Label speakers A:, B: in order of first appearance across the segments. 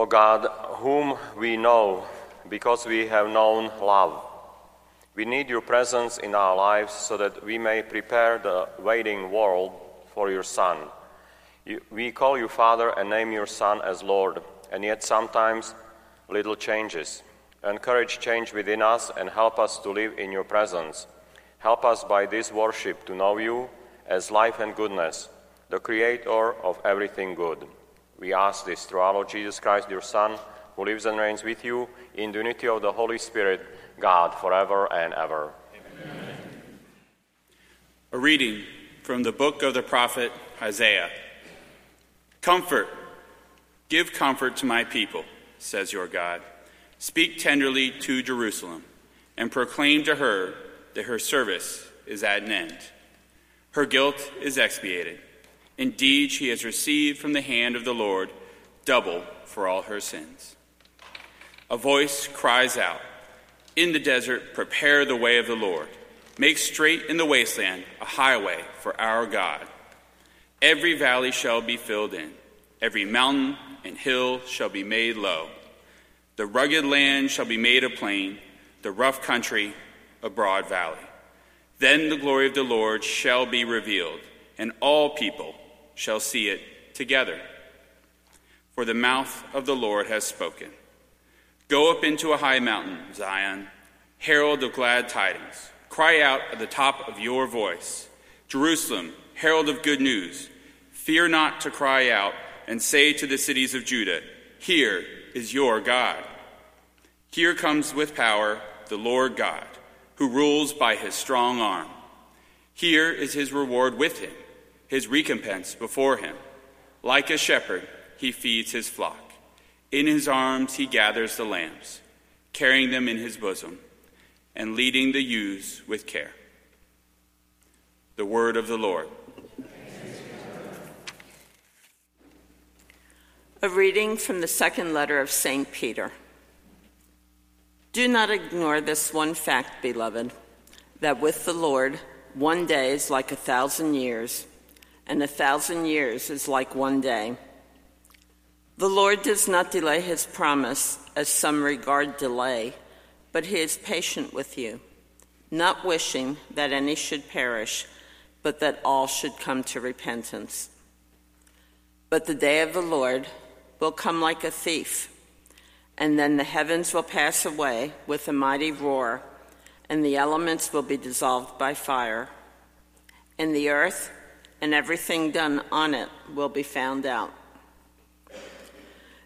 A: O God, whom we know because we have known love. We need your presence in our lives so that we may prepare the waiting world for your Son. We call you Father and name your Son as Lord, and yet sometimes little changes. Encourage change within us and help us to live in your presence. Help us by this worship to know you as life and goodness, the Creator of everything good. We ask this through our Lord Jesus Christ, your Son, who lives and reigns with you in the unity of the Holy Spirit, God, forever and ever. Amen.
B: A reading from the book of the prophet Isaiah. Comfort, give comfort to my people, says your God. Speak tenderly to Jerusalem and proclaim to her that her service is at an end. Her guilt is expiated. Indeed, she has received from the hand of the Lord double for all her sins. A voice cries out In the desert, prepare the way of the Lord. Make straight in the wasteland a highway for our God. Every valley shall be filled in, every mountain and hill shall be made low. The rugged land shall be made a plain, the rough country a broad valley. Then the glory of the Lord shall be revealed, and all people shall see it together. For the mouth of the Lord has spoken. Go up into a high mountain, Zion, herald of glad tidings. Cry out at the top of your voice. Jerusalem, herald of good news. Fear not to cry out and say to the cities of Judah, Here is your God. Here comes with power the Lord God, who rules by his strong arm. Here is his reward with him, his recompense before him. Like a shepherd, he feeds his flock. In his arms he gathers the lambs, carrying them in his bosom, and leading the ewes with care. The word of the Lord.
C: A reading from the second letter of St. Peter. Do not ignore this one fact, beloved, that with the Lord, one day is like a thousand years, and a thousand years is like one day. The Lord does not delay his promise, as some regard delay, but he is patient with you, not wishing that any should perish, but that all should come to repentance. But the day of the Lord will come like a thief and then the heavens will pass away with a mighty roar, and the elements will be dissolved by fire, and the earth and everything done on it will be found out.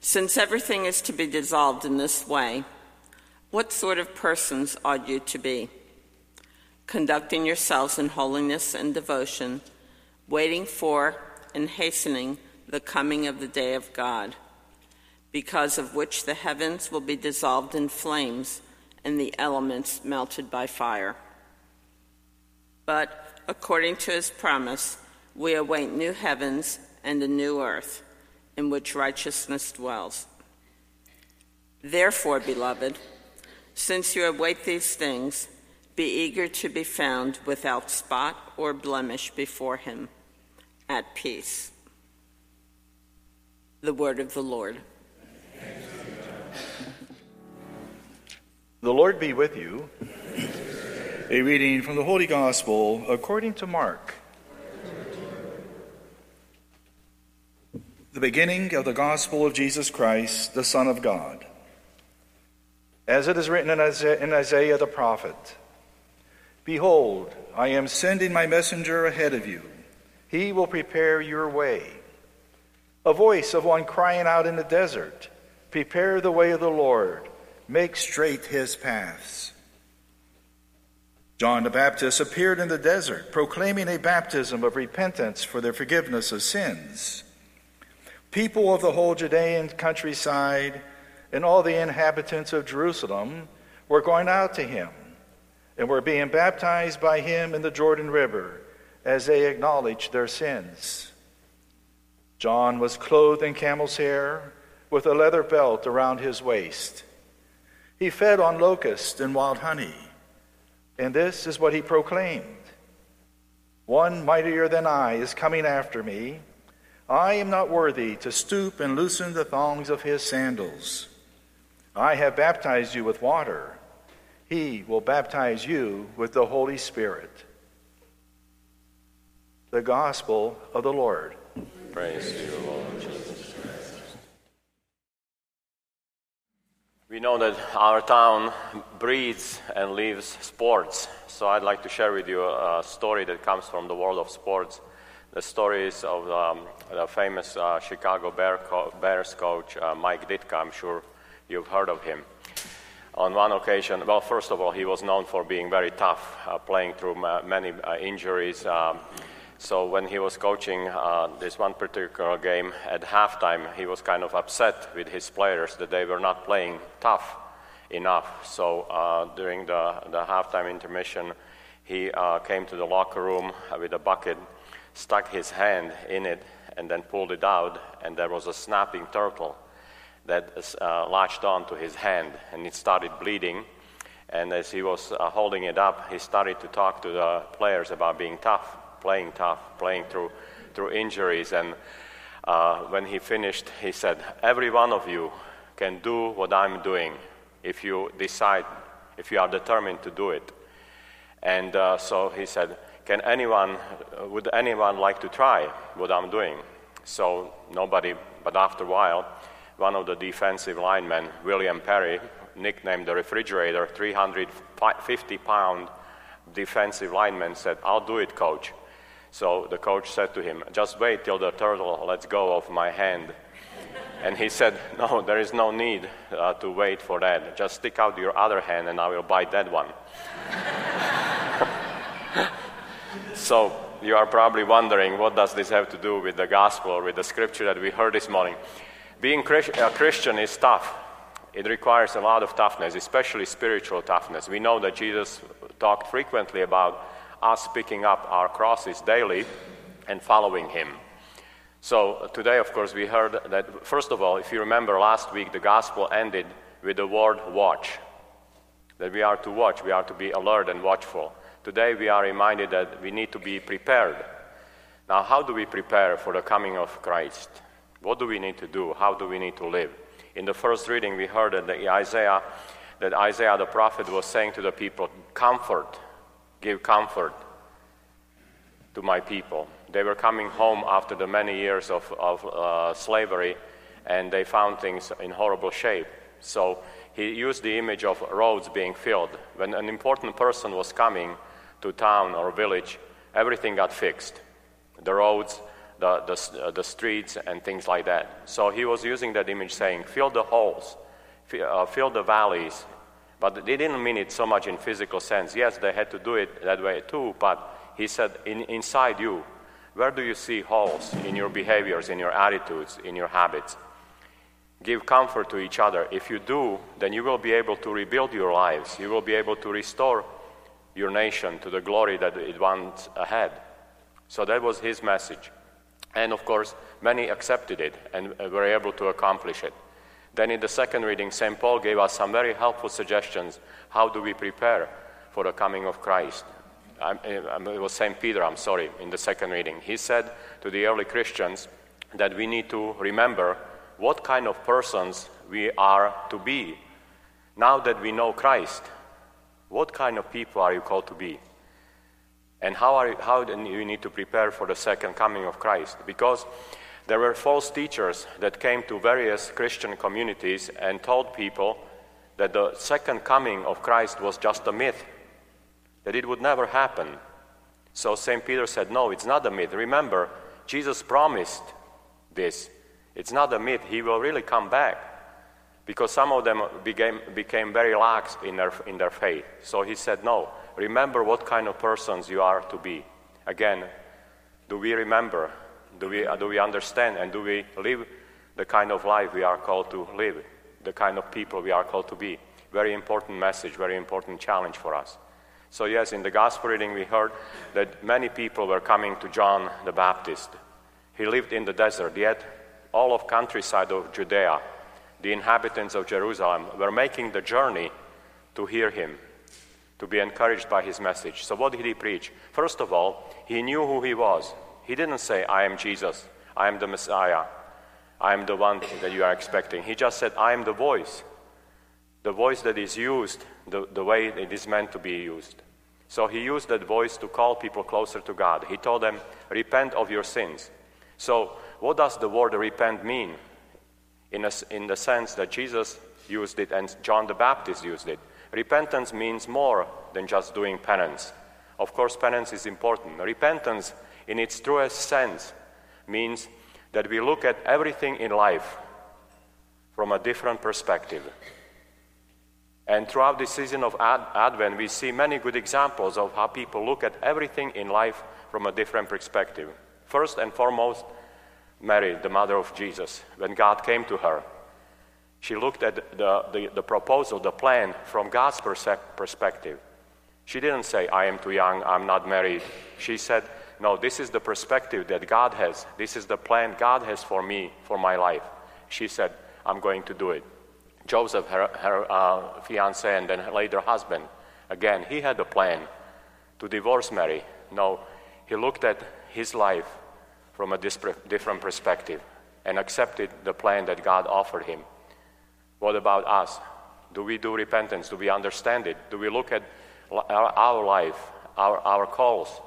C: Since everything is to be dissolved in this way, what sort of persons ought you to be? Conducting yourselves in holiness and devotion, waiting for and hastening the coming of the day of God because of which the heavens will be dissolved in flames and the elements melted by fire. But according to his promise, we await new heavens and a new earth in which righteousness dwells. Therefore, beloved, since you await these things, be eager to be found without spot or blemish before him, at peace. The word of the Lord.
D: The Lord be with you. A reading from the Holy Gospel according to Mark. The beginning of the Gospel of Jesus Christ, the Son of God. As it is written in Isaiah, in Isaiah the prophet Behold, I am sending my messenger ahead of you. He will prepare your way. A voice of one crying out in the desert Prepare the way of the Lord make straight his paths. John the Baptist appeared in the desert, proclaiming a baptism of repentance for the forgiveness of sins. People of the whole Judean countryside and all the inhabitants of Jerusalem were going out to him and were being baptized by him in the Jordan River as they acknowledged their sins. John was clothed in camel's hair with a leather belt around his waist he fed on locusts and wild honey. And this is what he proclaimed One mightier than I is coming after me. I am not worthy to stoop and loosen the thongs of his sandals. I have baptized you with water. He will baptize you with the Holy Spirit. The Gospel of the Lord.
A: Praise to you, Lord Jesus. Christ. We know that our town breeds and lives sports, so I'd like to share with you a story that comes from the world of sports. The stories of um, the famous uh, Chicago Bear co- Bears coach uh, Mike Ditka. I'm sure you've heard of him. On one occasion, well, first of all, he was known for being very tough, uh, playing through ma- many uh, injuries. Um, so when he was coaching uh, this one particular game at halftime, he was kind of upset with his players that they were not playing tough enough. So uh, during the, the halftime intermission, he came to the locker room with a bucket, stuck his hand in it, and then pulled it out, and there was a snapping turtle that uh, latched onto his hand, and it started bleeding. And as he was uh, holding it up, he started to talk to the players about being tough playing tough, playing through, through injuries. And uh, when he finished, he said, Every one of you can do what I'm doing if you decide, if you are determined to do it. And uh, so he said, Can anyone, would anyone like to try what I'm doing? So nobody, but after a while, one of the defensive linemen, William Perry, nicknamed the refrigerator, 350 pound defensive lineman, said, I'll do it, coach. So the coach said to him, Just wait till the turtle lets go of my hand. And he said, No, there is no need uh, to wait for that. Just stick out your other hand and I will bite that one. So you are probably wondering what does this have to do with the gospel or with the scripture that we heard this morning? Being a Christian is tough. It requires a lot of toughness, especially spiritual toughness. We know that Jesus talked frequently about us picking up our crosses daily and following Him. So today, of course, we heard that, first of all, if you remember last week, the gospel ended with the word watch. That we are to watch, we are to be alert and watchful. Today, we are reminded that we need to be prepared. Now, how do we prepare for the coming of Christ? What do we need to do? How do we need to live? In the first reading, we heard that Isaiah, that Isaiah the prophet was saying to the people, Comfort, give comfort to my people. They were coming home after the many years of, of uh, slavery and they found things in horrible shape. So he used the image of roads being filled. When an important person was coming to town or village, everything got fixed the roads, the, the, uh, the streets, and things like that. So he was using that image saying, fill the holes, uh, fill the valleys, but they didn't mean it so much in physical sense. Yes, they had to do it that way too, but he said, in, inside you, where do you see holes in your behaviors, in your attitudes, in your habits? Give comfort to each other. If you do, then you will be able to rebuild your lives. You will be able to restore your nation to the glory that it once had. So that was his message. And of course, many accepted it and uh, were able to accomplish it. Then in the second reading, St. Paul gave us some very helpful suggestions. How do we prepare for the coming of Christ? it was St. Peter, I'm sorry, in the second reading. He said to the early Christians that we need to remember what kind of persons we are to be. Now that we know Christ, what kind of people are you called to be? And how, are, how do you need to prepare for the second coming of Christ? Because there were false teachers that came to various Christian communities and told people that the second coming of Christ was just a myth, that it would never happen. So St. Peter said, No, it's not a myth. Remember, Jesus promised this. It's not a myth. He will really come back. Because some of them became, became very lax in their, in their faith. So he said, No, remember what kind of persons you are to be. Again, do we remember do we, do we understand and do we live the kind of life we are called to live, the kind of people we are called to be? Very important message, very important challenge for us. So, yes, in the gospel reading, we heard that many people were coming to John the Baptist. He lived in the desert, yet, all of countryside of Judea, the inhabitants of Jerusalem, were making the journey to hear him, to be encouraged by his message. So, what did he preach? First of all, he knew who he was. He didn't say, I am Jesus. I am the Messiah. I am the one that you are expecting. He just said, I am the voice. The voice that is used the, the way it is meant to be used. So he used that voice to call people closer to God. He told them, Repent of your sins. So, what does the word repent mean? In, a, in the sense that Jesus used it and John the Baptist used it. Repentance means more than just doing penance. Of course, penance is important. Repentance, in its truest sense, means that we look at everything in life from a different perspective. And throughout this season of Ad- Advent, we see many good examples of how people look at everything in life from a different perspective. First and foremost, Mary, the mother of Jesus, when God came to her, she looked at the, the, the proposal, the plan, from God's perspective. She didn't say, I am too young, I'm not married. She said, No, this is the perspective that God has. This is the plan God has for me, for my life. She said, I'm going to do it. Joseph, her, her uh, fiance, and then later husband, again, he had a plan to divorce Mary. No, he looked at his life from a different perspective and accepted the plan that God offered him. What about us? Do we do repentance? Do we understand it? Do we look at our, life, our, our calls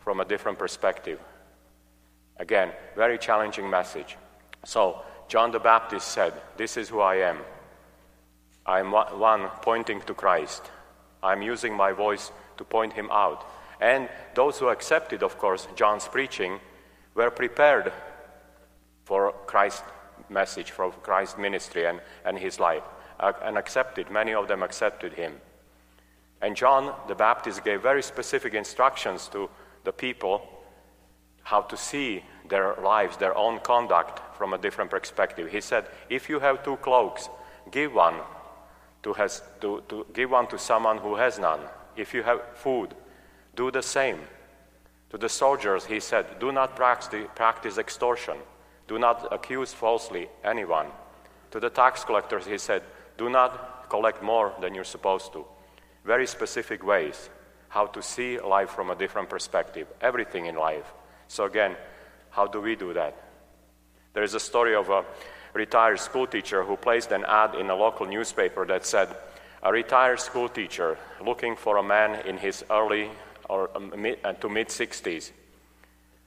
A: from a different perspective? Again, very challenging message. So, John the Baptist said, This is who I am. I'm one pointing to Christ. I'm using my voice to point him out. And those who accepted, of course, John's preaching were prepared for Christ's message, for Christ's ministry and, and his life, uh, and accepted. Many of them accepted him. And John the Baptist gave very specific instructions to the people how to see their lives, their own conduct from a different perspective. He said, If you have two cloaks, give one to, has, to, to give one to someone who has none. If you have food, do the same. To the soldiers, he said, Do not practice extortion. Do not accuse falsely anyone. To the tax collectors, he said, Do not collect more than you're supposed to. Very specific ways how to see life from a different perspective, everything in life. So, again, how do we do that? There is a story of a retired school teacher who placed an ad in a local newspaper that said, A retired school teacher looking for a man in his early or um, mid, uh, to mid 60s.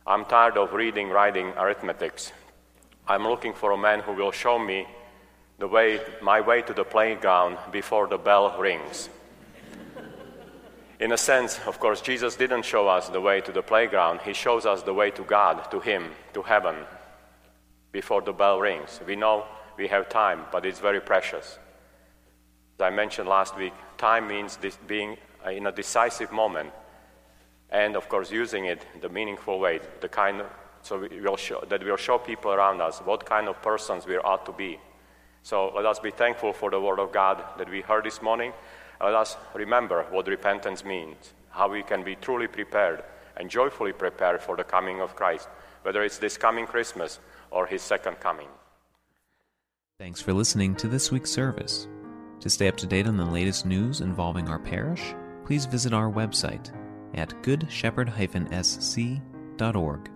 A: I'm tired of reading, writing arithmetics. I'm looking for a man who will show me the way, my way to the playground before the bell rings. In a sense, of course, Jesus didn't show us the way to the playground. He shows us the way to God, to Him, to heaven, before the bell rings. We know we have time, but it's very precious. As I mentioned last week, time means being in a decisive moment and of course using it the meaningful way, the kind of, so we will show, that will show people around us what kind of persons we ought to be. So let us be thankful for the Word of God that we heard this morning. Let us remember what repentance means, how we can be truly prepared and joyfully prepared for the coming of Christ, whether it's this coming Christmas or His second coming.
E: Thanks for listening to this week's service. To stay up to date on the latest news involving our parish, please visit our website at goodshepherd-sc.org.